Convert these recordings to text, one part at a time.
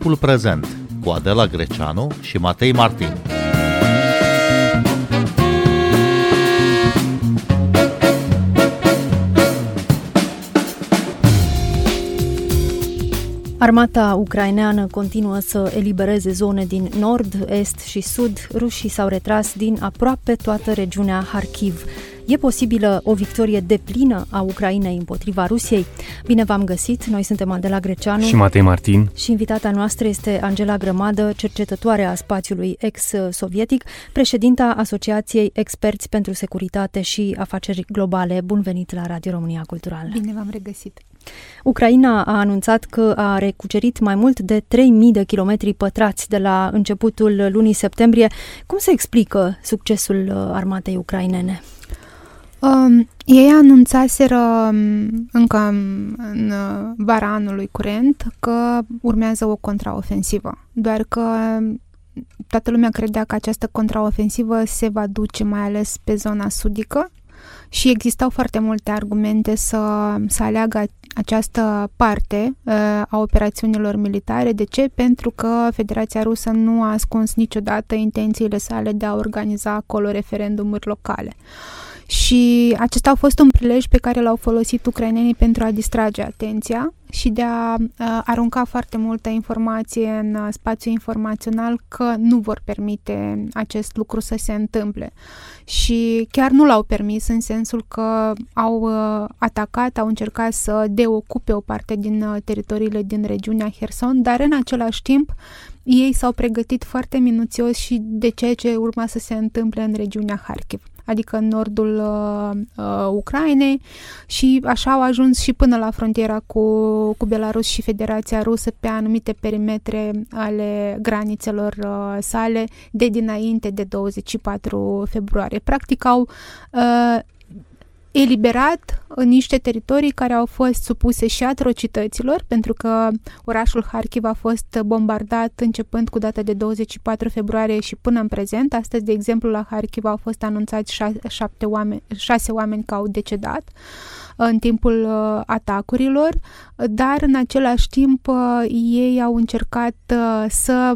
Timpul prezent cu Adela Greceanu și Matei Martin. Armata ucraineană continuă să elibereze zone din nord, est și sud. Rușii s-au retras din aproape toată regiunea Harkiv. E posibilă o victorie deplină a Ucrainei împotriva Rusiei? Bine v-am găsit, noi suntem Adela Greceanu și Matei Martin și invitata noastră este Angela Grămadă, cercetătoare a spațiului ex-sovietic, președinta Asociației Experți pentru Securitate și Afaceri Globale. Bun venit la Radio România Cultural! Bine v-am regăsit! Ucraina a anunțat că a recucerit mai mult de 3.000 de kilometri pătrați de la începutul lunii septembrie. Cum se explică succesul uh, armatei ucrainene? Um, ei anunțaseră um, încă în uh, vara anului curent că urmează o contraofensivă, doar că toată lumea credea că această contraofensivă se va duce mai ales pe zona sudică și existau foarte multe argumente să, să aleagă această parte uh, a operațiunilor militare. De ce? Pentru că Federația Rusă nu a ascuns niciodată intențiile sale de a organiza acolo referendumuri locale. Uh, și acesta a fost un prilej pe care l-au folosit ucrainenii pentru a distrage atenția și de a uh, arunca foarte multă informație în uh, spațiu informațional că nu vor permite acest lucru să se întâmple. Și chiar nu l-au permis în sensul că au uh, atacat, au încercat să deocupe o parte din uh, teritoriile din regiunea Herson, dar în același timp ei s-au pregătit foarte minuțios și de ceea ce urma să se întâmple în regiunea Harkiv adică în nordul uh, uh, Ucrainei și așa au ajuns și până la frontiera cu, cu Belarus și Federația Rusă pe anumite perimetre ale granițelor uh, sale de dinainte de 24 februarie. Practic au uh, eliberat în niște teritorii care au fost supuse și atrocităților, pentru că orașul Harkiv a fost bombardat începând cu data de 24 februarie și până în prezent. Astăzi, de exemplu, la Harkiv au fost anunțați șapte oameni, șase oameni că au decedat în timpul uh, atacurilor, dar în același timp uh, ei au încercat uh, să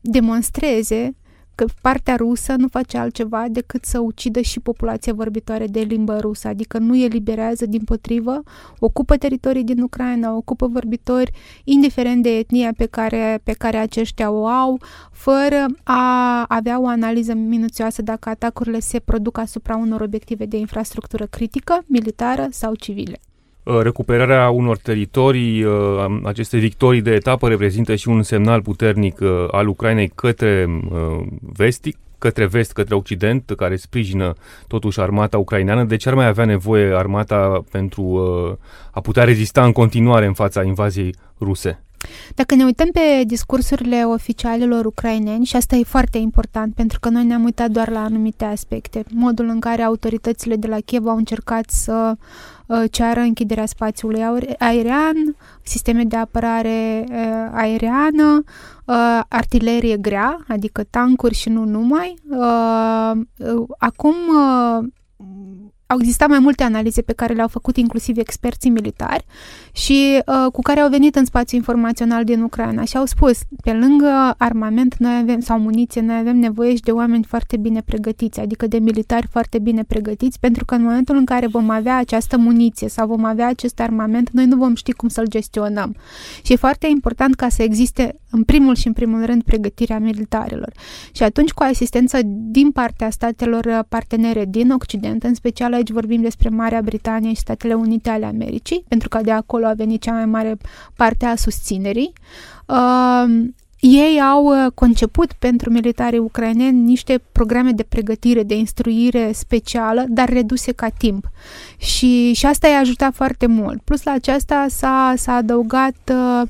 demonstreze că partea rusă nu face altceva decât să ucidă și populația vorbitoare de limbă rusă, adică nu eliberează, din potrivă, ocupă teritorii din Ucraina, ocupă vorbitori, indiferent de etnia pe care, pe care aceștia o au, fără a avea o analiză minuțioasă dacă atacurile se produc asupra unor obiective de infrastructură critică, militară sau civile. Uh, recuperarea unor teritorii, uh, aceste victorii de etapă reprezintă și un semnal puternic uh, al Ucrainei către vestic, către vest, către Occident, care sprijină totuși armata ucraineană. De ce ar mai avea nevoie armata pentru a putea rezista în continuare în fața invaziei ruse? Dacă ne uităm pe discursurile oficialilor ucraineni, și asta e foarte important pentru că noi ne-am uitat doar la anumite aspecte, modul în care autoritățile de la Kiev au încercat să uh, ceară închiderea spațiului aerian, sisteme de apărare uh, aeriană, uh, artilerie grea, adică tancuri și nu numai. Uh, uh, acum uh, au existat mai multe analize pe care le-au făcut inclusiv experții militari și uh, cu care au venit în spațiu informațional din Ucraina și au spus, pe lângă armament noi avem, sau muniție, noi avem nevoie și de oameni foarte bine pregătiți, adică de militari foarte bine pregătiți, pentru că în momentul în care vom avea această muniție sau vom avea acest armament, noi nu vom ști cum să-l gestionăm. Și e foarte important ca să existe în primul și în primul rând pregătirea militarilor. Și atunci cu asistență din partea statelor partenere din Occident, în special aici vorbim despre Marea Britanie și Statele Unite ale Americii, pentru că de acolo a venit cea mai mare parte a susținerii. Uh, ei au uh, conceput pentru militarii ucraineni niște programe de pregătire, de instruire specială, dar reduse ca timp. Și, și asta i-a ajutat foarte mult. Plus la aceasta s-a, s-a adăugat uh,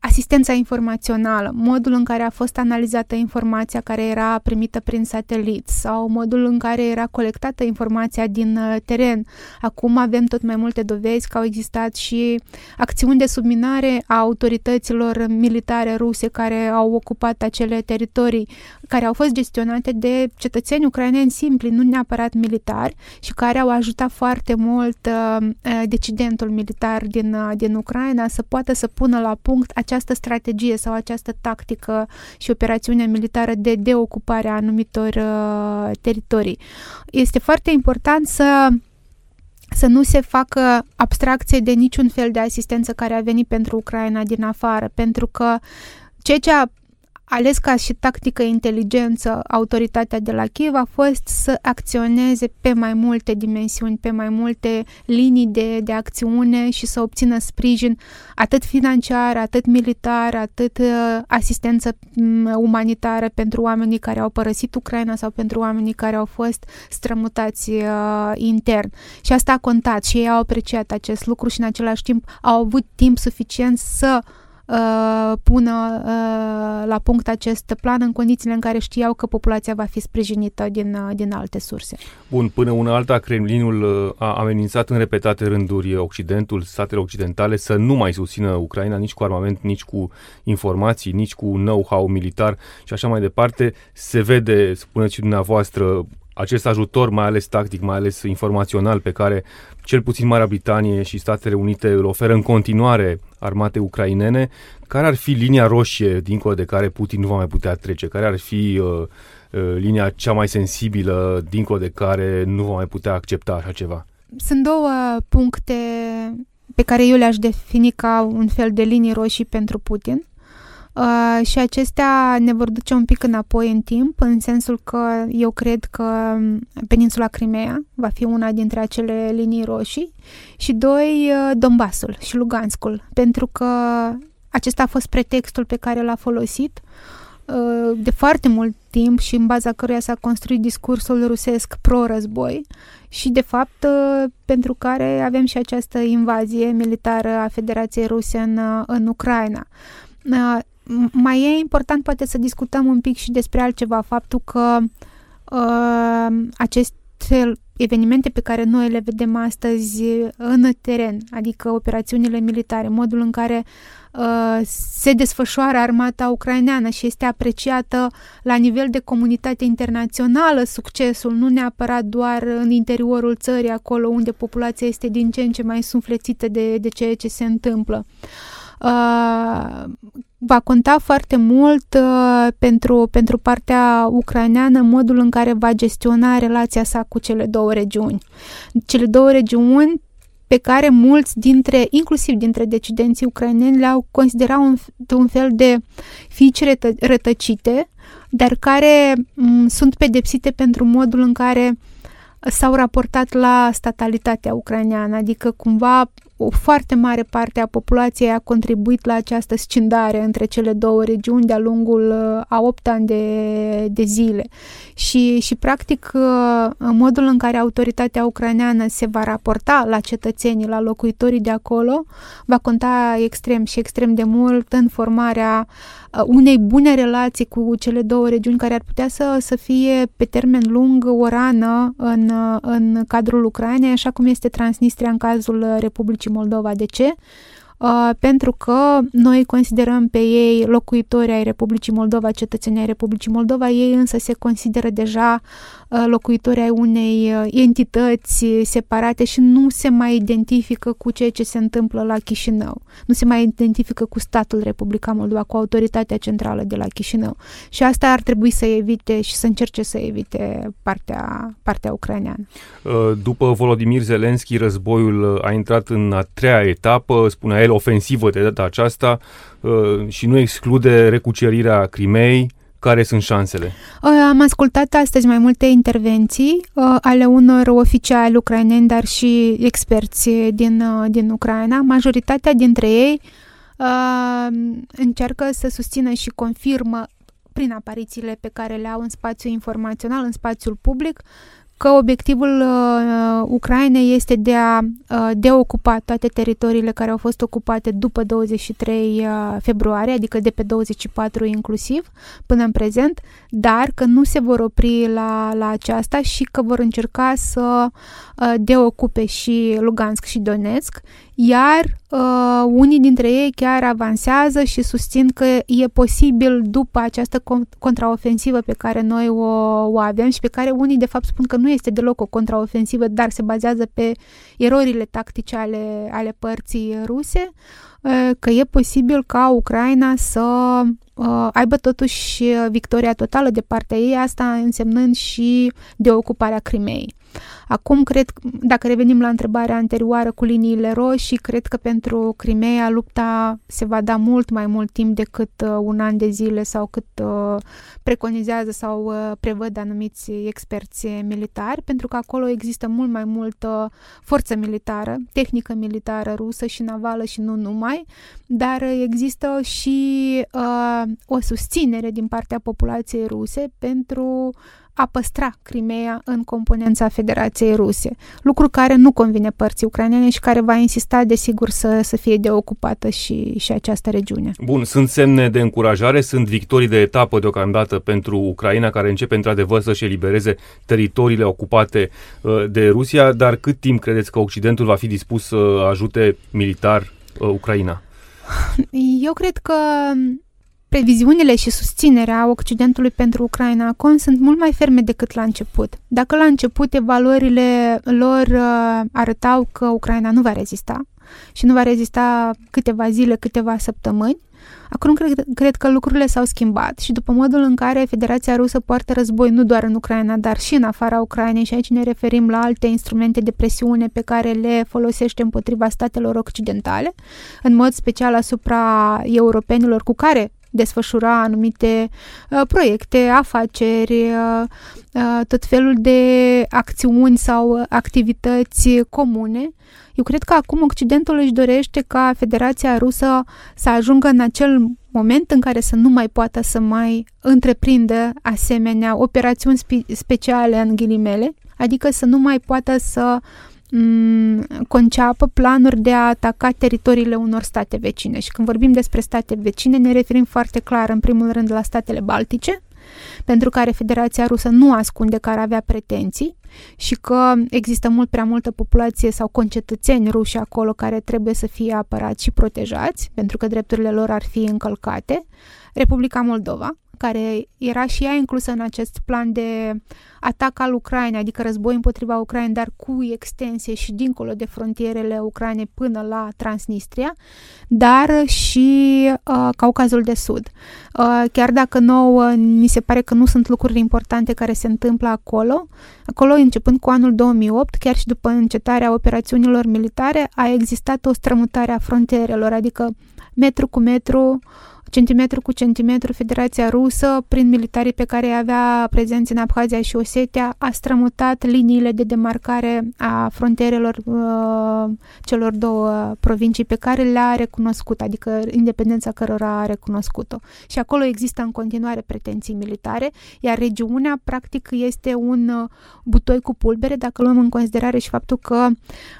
asistența informațională, modul în care a fost analizată informația care era primită prin satelit sau modul în care era colectată informația din uh, teren. Acum avem tot mai multe dovezi că au existat și acțiuni de subminare a autorităților militare ruse care au ocupat acele teritorii, care au fost gestionate de cetățeni ucraineni simpli, nu neapărat militari, și care au ajutat foarte mult uh, uh decidentul militar din, uh, din Ucraina să poată să pună la punct această strategie sau această tactică și operațiune militară de deocupare a anumitor uh, teritorii. Este foarte important să să nu se facă abstracție de niciun fel de asistență care a venit pentru Ucraina din afară, pentru că ceea ce a ales ca și tactică inteligență autoritatea de la Kiev a fost să acționeze pe mai multe dimensiuni, pe mai multe linii de, de acțiune și să obțină sprijin atât financiar, atât militar, atât uh, asistență um, umanitară pentru oamenii care au părăsit Ucraina sau pentru oamenii care au fost strămutați uh, intern. Și asta a contat și ei au apreciat acest lucru și în același timp au avut timp suficient să uh, uh, pună uh, la punct acest plan în condițiile în care știau că populația va fi sprijinită din, uh, din alte surse. Bun, până una alta, Kremlinul uh, a amenințat în repetate rânduri Occidentul, statele occidentale, să nu mai susțină Ucraina nici cu armament, nici cu informații, nici cu know-how militar și așa mai departe. Se vede, spuneți și dumneavoastră, acest ajutor, mai ales tactic, mai ales informațional, pe care cel puțin Marea Britanie și Statele Unite îl oferă în continuare armate ucrainene, care ar fi linia roșie dincolo de care Putin nu va mai putea trece? Care ar fi uh, uh, linia cea mai sensibilă dincolo de care nu va mai putea accepta așa ceva? Sunt două puncte pe care eu le-aș defini ca un fel de linii roșii pentru Putin. Uh, și acestea ne vor duce un pic înapoi în timp, în sensul că eu cred că peninsula Crimea va fi una dintre acele linii roșii și doi, uh, Donbassul și Luganskul, pentru că acesta a fost pretextul pe care l-a folosit uh, de foarte mult timp și în baza căruia s-a construit discursul rusesc pro-război și de fapt uh, pentru care avem și această invazie militară a Federației Ruse în, în Ucraina mai e important poate să discutăm un pic și despre altceva, faptul că uh, aceste evenimente pe care noi le vedem astăzi în teren, adică operațiunile militare, modul în care uh, se desfășoară armata ucraineană și este apreciată la nivel de comunitate internațională succesul, nu neapărat doar în interiorul țării, acolo unde populația este din ce în ce mai suflețită de, de ceea ce se întâmplă. Uh, va conta foarte mult uh, pentru, pentru partea ucraineană modul în care va gestiona relația sa cu cele două regiuni. Cele două regiuni pe care mulți dintre, inclusiv dintre decidenții ucraineni, le-au considerat un, un fel de fiici rătă, rătăcite, dar care m- mm, sunt pedepsite pentru modul în care s-au raportat la statalitatea ucraineană, adică cumva o foarte mare parte a populației a contribuit la această scindare între cele două regiuni de-a lungul uh, a opt ani de, de zile. Și, și, practic, uh, în modul în care autoritatea ucraineană se va raporta la cetățenii, la locuitorii de acolo, va conta extrem și extrem de mult în formarea uh, unei bune relații cu cele două regiuni care ar putea să, să fie pe termen lung o rană în, în cadrul Ucrainei, așa cum este Transnistria în cazul Republicii Moldova. De ce? Uh, pentru că noi considerăm pe ei locuitori ai Republicii Moldova, cetățenii ai Republicii Moldova, ei însă se consideră deja uh, locuitori ai unei uh, entități separate și nu se mai identifică cu ceea ce se întâmplă la Chișinău. Nu se mai identifică cu statul Republica Moldova, cu autoritatea centrală de la Chișinău. Și asta ar trebui să evite și să încerce să evite partea, partea ucraineană. După Volodimir Zelenski, războiul a intrat în a treia etapă, spunea el el ofensivă de data aceasta uh, și nu exclude recucerirea Crimei. Care sunt șansele? Uh, am ascultat astăzi mai multe intervenții uh, ale unor oficiali ucraineni, dar și experți din, din Ucraina. Majoritatea dintre ei încearcă să susțină și confirmă prin aparițiile pe care le au în spațiul informațional, în spațiul public, că obiectivul uh, Ucrainei este de a uh, deocupa toate teritoriile care au fost ocupate după 23 uh, februarie, adică de pe 24 inclusiv, până în prezent, dar că nu se vor opri la, la aceasta și că vor încerca să uh, deocupe și Lugansk și Donetsk, iar uh, unii dintre ei chiar avansează și susțin că e posibil după această contraofensivă pe care noi o, o avem și pe care unii de fapt spun că nu este deloc o contraofensivă, dar se bazează pe erorile tactice ale, ale părții ruse, că e posibil ca Ucraina să aibă totuși victoria totală de partea ei, asta însemnând și de ocuparea Crimeei. Acum, cred, dacă revenim la întrebarea anterioară cu liniile roșii, cred că pentru Crimea lupta se va da mult mai mult timp decât uh, un an de zile sau cât uh, preconizează sau uh, prevăd anumiți experți militari, pentru că acolo există mult mai multă forță militară, tehnică militară rusă și navală și nu numai, dar există și uh, o susținere din partea populației ruse pentru a păstra Crimea în componența Federației Ruse, lucru care nu convine părții ucrainene și care va insista, desigur, să, să fie deocupată și, și această regiune. Bun, sunt semne de încurajare, sunt victorii de etapă deocamdată pentru Ucraina, care începe într-adevăr să-și elibereze teritoriile ocupate uh, de Rusia, dar cât timp credeți că Occidentul va fi dispus să ajute militar uh, Ucraina? Eu cred că Previziunile și susținerea Occidentului pentru Ucraina acum sunt mult mai ferme decât la început. Dacă la început evaluările lor uh, arătau că Ucraina nu va rezista și nu va rezista câteva zile, câteva săptămâni, acum cred, cred că lucrurile s-au schimbat și după modul în care Federația Rusă poartă război nu doar în Ucraina, dar și în afara Ucrainei și aici ne referim la alte instrumente de presiune pe care le folosește împotriva statelor occidentale, în mod special asupra europenilor cu care desfășura anumite uh, proiecte, afaceri, uh, uh, tot felul de acțiuni sau activități comune. Eu cred că acum Occidentul își dorește ca Federația Rusă să ajungă în acel moment în care să nu mai poată să mai întreprindă asemenea operațiuni spe- speciale în ghilimele, adică să nu mai poată să Mm, conceapă planuri de a ataca teritoriile unor state vecine. Și când vorbim despre state vecine, ne referim foarte clar, în primul rând, la statele baltice, pentru care Federația Rusă nu ascunde că ar avea pretenții și că există mult prea multă populație sau concetățeni ruși acolo care trebuie să fie apărați și protejați, pentru că drepturile lor ar fi încălcate. Republica Moldova, care era și ea inclusă în acest plan de atac al Ucrainei, adică război împotriva Ucrainei, dar cu extensie și dincolo de frontierele Ucrainei până la Transnistria, dar și uh, Caucazul de Sud. Uh, chiar dacă nouă mi se pare că nu sunt lucruri importante care se întâmplă acolo, acolo începând cu anul 2008, chiar și după încetarea operațiunilor militare, a existat o strămutare a frontierelor, adică metru cu metru centimetru cu centimetru, Federația Rusă, prin militarii pe care avea prezenți în Abhazia și Osetia, a strămutat liniile de demarcare a frontierelor uh, celor două provincii pe care le-a recunoscut, adică independența cărora a recunoscut-o. Și acolo există în continuare pretenții militare, iar regiunea, practic, este un uh, butoi cu pulbere, dacă luăm în considerare și faptul că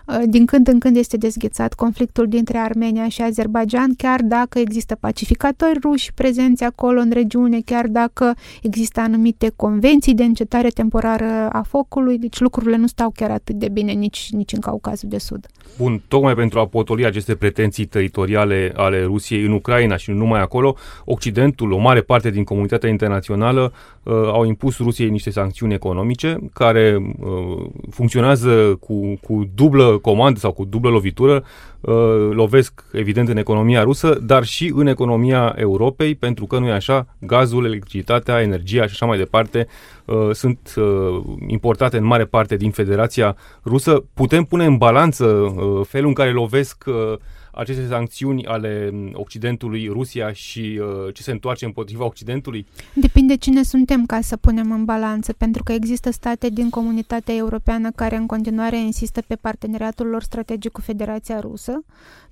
uh, din când în când este dezghețat conflictul dintre Armenia și Azerbaijan, chiar dacă există pacificat luptători ruși prezenți acolo în regiune, chiar dacă există anumite convenții de încetare temporară a focului, deci lucrurile nu stau chiar atât de bine nici, nici în Caucazul de Sud. Bun, tocmai pentru a potoli aceste pretenții teritoriale ale Rusiei în Ucraina și nu numai acolo, Occidentul, o mare parte din comunitatea internațională, uh, au impus Rusiei niște sancțiuni economice care uh, funcționează cu, cu dublă comandă sau cu dublă lovitură, uh, lovesc evident în economia rusă, dar și în economia Europei, pentru că nu e așa, gazul, electricitatea, energia și așa mai departe uh, sunt uh, importate în mare parte din Federația Rusă. Putem pune în balanță uh, felul în care lovesc uh, aceste sancțiuni ale Occidentului, Rusia și uh, ce se întoarce împotriva Occidentului? Depinde cine suntem ca să punem în balanță, pentru că există state din comunitatea europeană care în continuare insistă pe parteneriatul lor strategic cu Federația Rusă,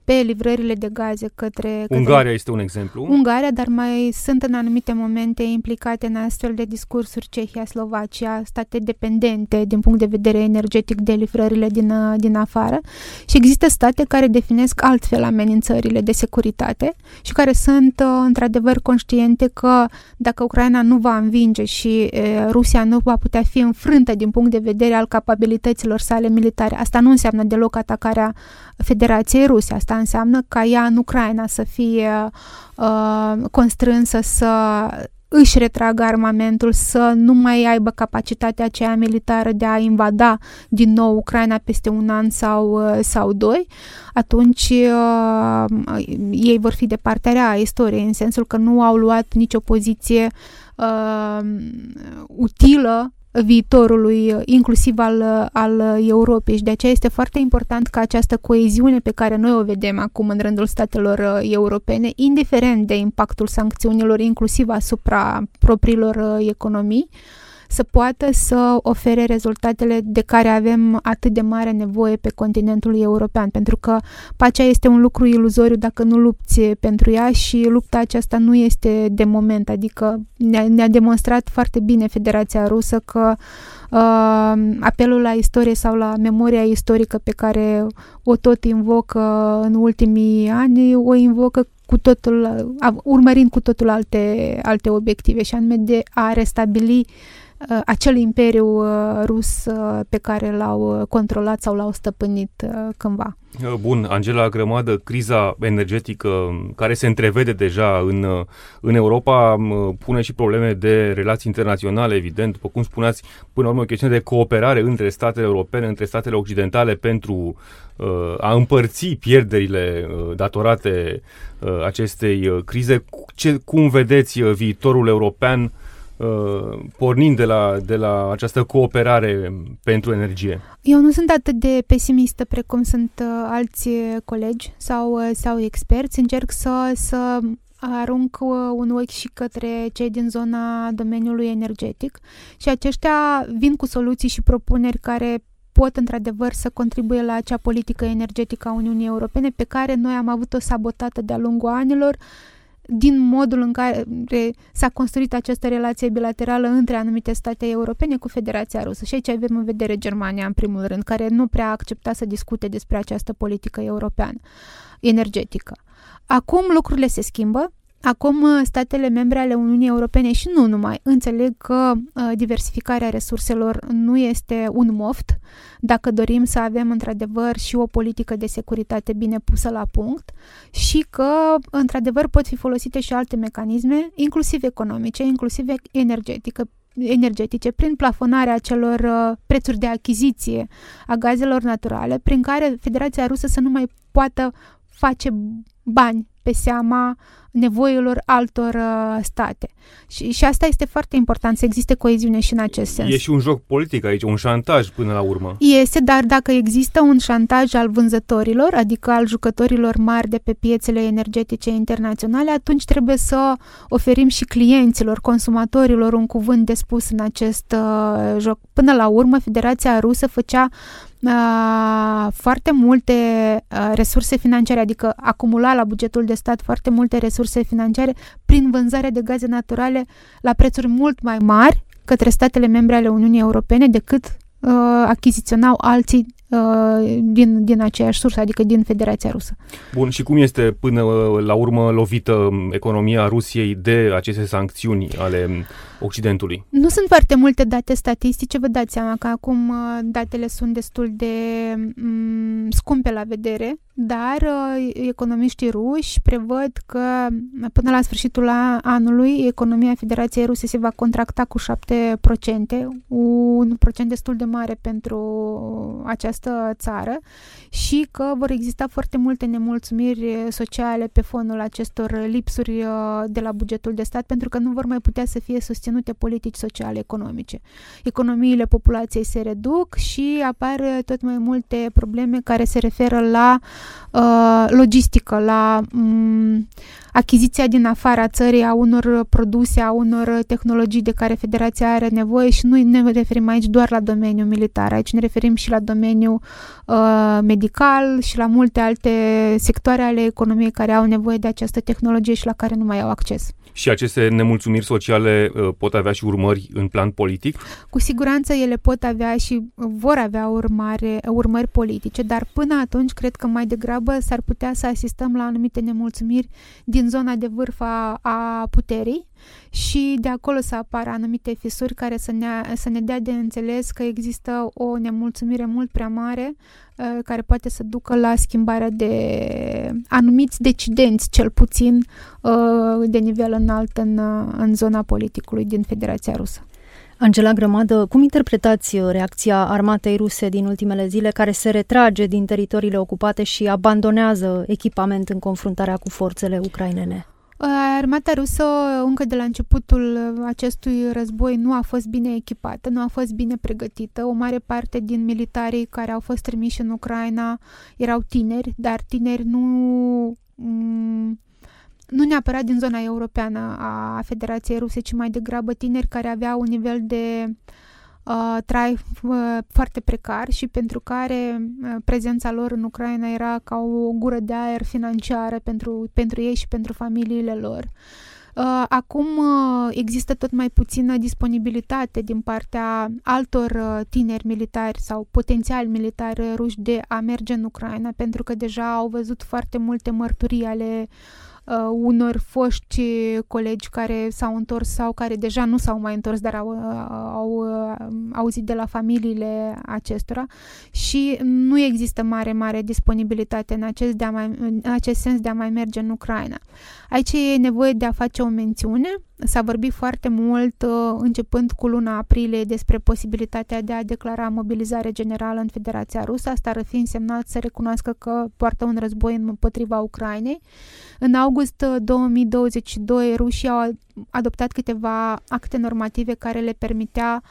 pe livrările de gaze către, către... Ungaria este un exemplu. Ungaria, dar mai sunt în anumite momente implicate în astfel de discursuri Cehia, Slovacia, state dependente din punct de vedere energetic de livrările din, din afară și există state care definesc altfel amenințările de securitate și care sunt uh, într-adevăr conștiente că dacă Ucraina nu va învinge și Rusia nu va putea fi înfrântă din punct de vedere al capabilităților sale militare, asta nu înseamnă deloc atacarea Federației Ruse, asta înseamnă ca ea în Ucraina să fie uh, constrânsă să își retragă armamentul, să nu mai aibă capacitatea aceea militară de a invada din nou Ucraina peste un an sau, uh, sau doi, atunci uh, ei vor fi de partea rea a istoriei, în sensul că nu au luat nicio poziție uh, utilă viitorului, inclusiv al, al Europei. Și de aceea este foarte important ca această coeziune pe care noi o vedem acum în rândul statelor uh, europene, indiferent de impactul sancțiunilor, inclusiv asupra propriilor uh, economii, să poată să ofere rezultatele de care avem atât de mare nevoie pe continentul european, pentru că pacea este un lucru iluzoriu dacă nu lupți pentru ea și lupta aceasta nu este de moment, adică ne-a, ne demonstrat foarte bine Federația Rusă că uh, apelul la istorie sau la memoria istorică pe care o tot invocă în ultimii ani, o invocă cu totul, urmărind cu totul alte, alte obiective și anume de a restabili Uh, acel imperiu uh, rus uh, pe care l-au controlat sau l-au stăpânit cândva. Bun, Angela Grămadă, criza energetică care se întrevede deja în, în Europa pune și probleme de relații internaționale, evident, după cum spuneați, până la urmă o chestiune de cooperare între statele europene, între statele occidentale pentru a împărți pierderile datorate acestei crize. Ce, cum vedeți viitorul european Uh, pornind de la, de la această cooperare pentru energie? Eu nu sunt atât de pesimistă precum sunt uh, alți colegi sau, uh, sau experți. Încerc să, să arunc uh, un ochi și către cei din zona domeniului energetic și aceștia vin cu soluții și propuneri care pot într-adevăr să contribuie la acea politică energetică a Uniunii Europene pe care noi am avut-o sabotată de-a lungul anilor din modul în care s-a construit această relație bilaterală între anumite state europene cu Federația Rusă. Și aici avem în vedere Germania, în primul rând, care nu prea a acceptat să discute despre această politică europeană energetică. Acum lucrurile se schimbă, Acum, uh, statele membre ale Uniunii Europene și nu numai înțeleg că uh, diversificarea resurselor nu este un moft. Dacă dorim să avem într-adevăr și o politică de securitate bine pusă la punct și că într-adevăr pot fi folosite și alte mecanisme, inclusiv economice, inclusiv energetică, energetice prin plafonarea acelor uh, prețuri de achiziție a gazelor naturale, prin care Federația Rusă să nu mai poată face bani pe seama nevoilor altor uh, state. Și, și asta este foarte important, să existe coeziune și în acest sens. E și un joc politic aici, un șantaj până la urmă. Este, dar dacă există un șantaj al vânzătorilor, adică al jucătorilor mari de pe piețele energetice internaționale, atunci trebuie să oferim și clienților, consumatorilor un cuvânt de spus în acest uh, joc. Până la urmă, Federația Rusă făcea uh, foarte multe uh, resurse financiare, adică acumula la bugetul de stat foarte multe resurse financiare prin vânzarea de gaze naturale la prețuri mult mai mari către statele membre ale Uniunii Europene decât uh, achiziționau alții uh, din, din aceeași sursă, adică din Federația Rusă. Bun, și cum este până la urmă lovită economia Rusiei de aceste sancțiuni ale Occidentului? Nu sunt foarte multe date statistice, vă dați seama că acum uh, datele sunt destul de um, scumpe la vedere, dar uh, economiștii ruși prevăd că până la sfârșitul anului economia Federației Ruse se va contracta cu 7%, un procent destul de mare pentru această țară și că vor exista foarte multe nemulțumiri sociale pe fonul acestor lipsuri uh, de la bugetul de stat pentru că nu vor mai putea să fie susținute politici sociale economice. Economiile populației se reduc și apar tot mai multe probleme care se referă la uh, logistică, la um, achiziția din afara țării a unor produse, a unor tehnologii de care Federația are nevoie și nu ne referim aici doar la domeniul militar, aici ne referim și la domeniul uh, medical și la multe alte sectoare ale economiei care au nevoie de această tehnologie și la care nu mai au acces. Și aceste nemulțumiri sociale uh, pot avea și urmări în plan politic? Cu siguranță ele pot avea și vor avea urmare, urmări politice, dar până atunci cred că mai degrabă s-ar putea să asistăm la anumite nemulțumiri din zona de vârf a, a puterii și de acolo să apară anumite fisuri care să ne, să ne dea de înțeles că există o nemulțumire mult prea mare uh, care poate să ducă la schimbarea de anumiți decidenți, cel puțin uh, de nivel înalt în, în zona politicului din Federația Rusă. Angela Grămadă, cum interpretați uh, reacția armatei ruse din ultimele zile care se retrage din teritoriile ocupate și abandonează echipament în confruntarea cu forțele ucrainene? Uh, armata rusă, încă de la începutul acestui război, nu a fost bine echipată, nu a fost bine pregătită. O mare parte din militarii care au fost trimiși în Ucraina erau tineri, dar tineri nu mm, nu neapărat din zona europeană a Federației Ruse, ci mai degrabă tineri care aveau un nivel de uh, trai uh, foarte precar și pentru care uh, prezența lor în Ucraina era ca o gură de aer financiară pentru, pentru ei și pentru familiile lor. Uh, acum uh, există tot mai puțină disponibilitate din partea altor uh, tineri militari sau potențiali militari ruși de a merge în Ucraina, pentru că deja au văzut foarte multe mărturii ale uh, uh, unor foști colegi care s-au întors sau care deja nu s-au mai întors, dar au, uh, au uh, auzit de la familiile acestora și nu există mare, mare disponibilitate în acest, de a mai, în acest sens de a mai merge în Ucraina. Aici e nevoie de a face o mențiune. S-a vorbit foarte mult, uh, începând cu luna aprilie, despre posibilitatea de a declara mobilizare generală în Federația Rusă. Asta ar fi însemnat să recunoască că poartă un război împotriva Ucrainei. În august 2022, uh, rușii au adoptat câteva acte normative care le permitea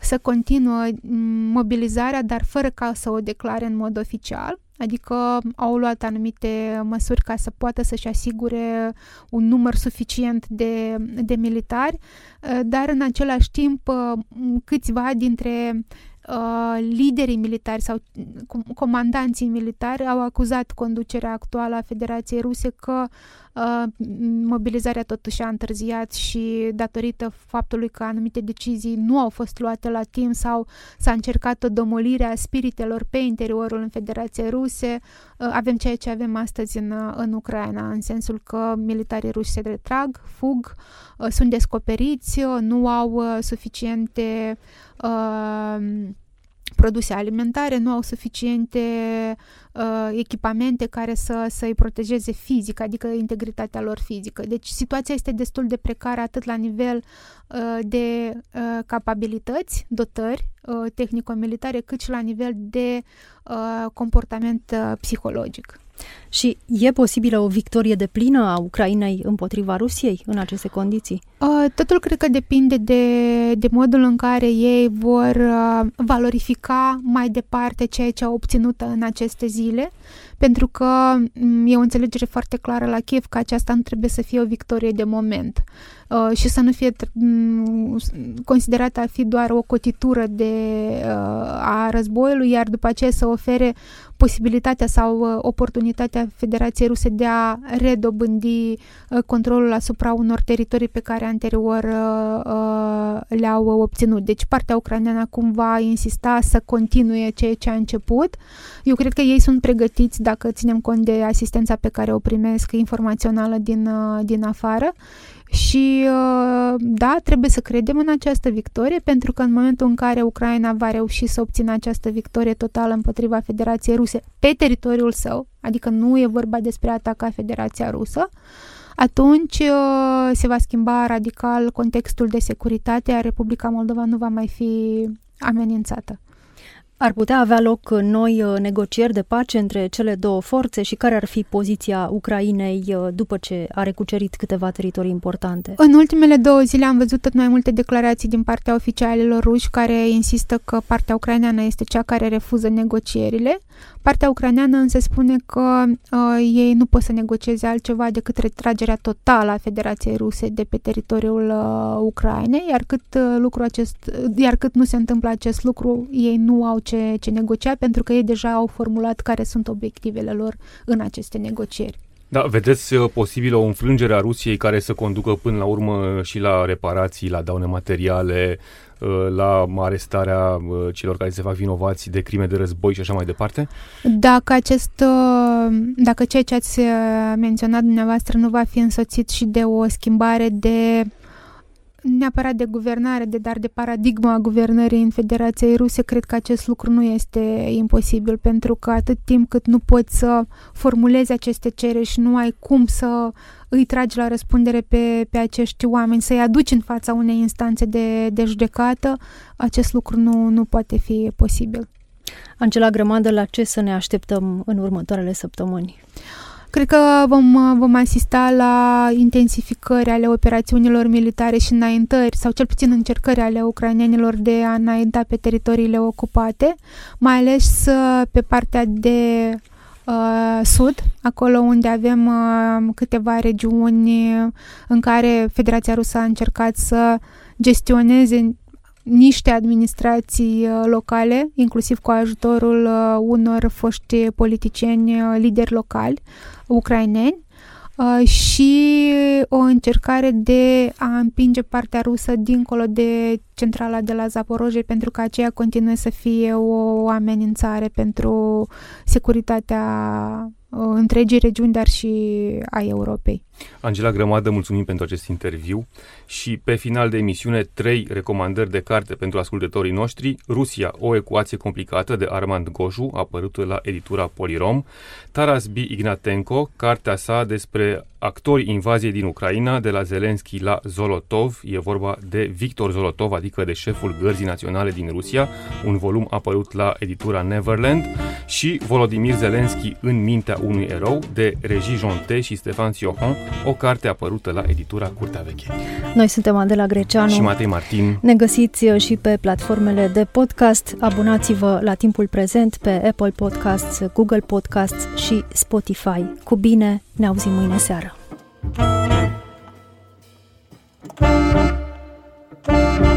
să continuă mm, mobilizarea, dar fără ca să o declare în mod oficial adică au luat anumite măsuri ca să poată să-și asigure un număr suficient de, de militari, dar în același timp câțiva dintre Uh, liderii militari sau comandanții militari au acuzat conducerea actuală a Federației Ruse că uh, mobilizarea totuși a întârziat și datorită faptului că anumite decizii nu au fost luate la timp sau s-a încercat o domolire a spiritelor pe interiorul în Federației Ruse, uh, avem ceea ce avem astăzi în, în Ucraina, în sensul că militarii ruși se retrag, fug, sunt descoperiți, nu au suficiente uh, produse alimentare, nu au suficiente uh, echipamente care să, să-i protejeze fizic, adică integritatea lor fizică. Deci situația este destul de precară atât la nivel uh, de uh, capabilități, dotări uh, tehnico-militare, cât și la nivel de uh, comportament uh, psihologic. Și e posibilă o victorie de plină a Ucrainei împotriva Rusiei în aceste condiții? Uh, totul cred că depinde de, de modul în care ei vor uh, valorifica mai departe ceea ce au obținut în aceste zile, pentru că mm, e o înțelegere foarte clară la Kiev că aceasta nu trebuie să fie o victorie de moment uh, și să nu fie mm, considerată a fi doar o cotitură de, a războiului, iar după aceea să ofere posibilitatea sau uh, oportunitatea Federației Ruse de a redobândi uh, controlul asupra unor teritorii pe care anterior uh, le-au obținut. Deci partea ucraineană acum va insista să continue ceea ce a început. Eu cred că ei sunt pregătiți dacă ținem cont de asistența pe care o primesc informațională din, din afară și uh, da, trebuie să credem în această victorie, pentru că în momentul în care Ucraina va reuși să obțină această victorie totală împotriva Federației Ruse pe teritoriul său, adică nu e vorba despre a ataca Federația Rusă, atunci uh, se va schimba radical contextul de securitate, iar Republica Moldova nu va mai fi amenințată. Ar putea avea loc noi uh, negocieri de pace între cele două forțe și care ar fi poziția Ucrainei uh, după ce a recucerit câteva teritorii importante? În ultimele două zile am văzut tot mai multe declarații din partea oficialilor ruși care insistă că partea ucraineană este cea care refuză negocierile. Partea ucraineană însă spune că uh, ei nu pot să negocieze altceva decât retragerea totală a Federației Ruse de pe teritoriul uh, Ucrainei, iar cât, uh, lucru acest, iar cât nu se întâmplă acest lucru, ei nu au ce, ce negocia pentru că ei deja au formulat care sunt obiectivele lor în aceste negocieri. Da, vedeți uh, posibil o înfrângere a Rusiei care să conducă până la urmă și la reparații, la daune materiale, uh, la arestarea uh, celor care se fac vinovați de crime de război și așa mai departe? Dacă acest, dacă ceea ce ați menționat dumneavoastră nu va fi însoțit și de o schimbare de neapărat de guvernare, de dar de paradigma guvernării în Federația Ruse, cred că acest lucru nu este imposibil, pentru că atât timp cât nu poți să formulezi aceste cereri și nu ai cum să îi tragi la răspundere pe, pe acești oameni, să-i aduci în fața unei instanțe de, de judecată, acest lucru nu, nu poate fi posibil. Angela Grămadă, la ce să ne așteptăm în următoarele săptămâni? Cred că vom, vom asista la intensificări ale operațiunilor militare și înaintări, sau cel puțin încercări ale ucrainenilor de a înainta pe teritoriile ocupate, mai ales uh, pe partea de uh, sud, acolo unde avem uh, câteva regiuni în care Federația Rusă a încercat să gestioneze niște administrații uh, locale, inclusiv cu ajutorul uh, unor foști politicieni uh, lideri locali ucraineni și o încercare de a împinge partea rusă dincolo de centrala de la Zaporoje pentru că aceea continuă să fie o amenințare pentru securitatea întregii regiuni, dar și a Europei. Angela Grămadă, mulțumim pentru acest interviu și pe final de emisiune trei recomandări de carte pentru ascultătorii noștri. Rusia, o ecuație complicată de Armand Goju, apărută la editura Polirom. Taras B. Ignatenko, cartea sa despre actori invaziei din Ucraina, de la Zelensky la Zolotov. E vorba de Victor Zolotov, adică de șeful Gărzii Naționale din Rusia, un volum apărut la editura Neverland și Volodymyr Zelensky în mintea unui erou de Regi Jonte și Stefan Siohon, o carte apărută la editura Curtea Veche. Noi suntem Adela Greceanu și Matei Martin. Ne găsiți uh, și pe platformele de podcast. Abonați-vă la timpul prezent pe Apple Podcasts, Google Podcasts și Spotify. Cu bine, ne auzim mâine seară. Thank you.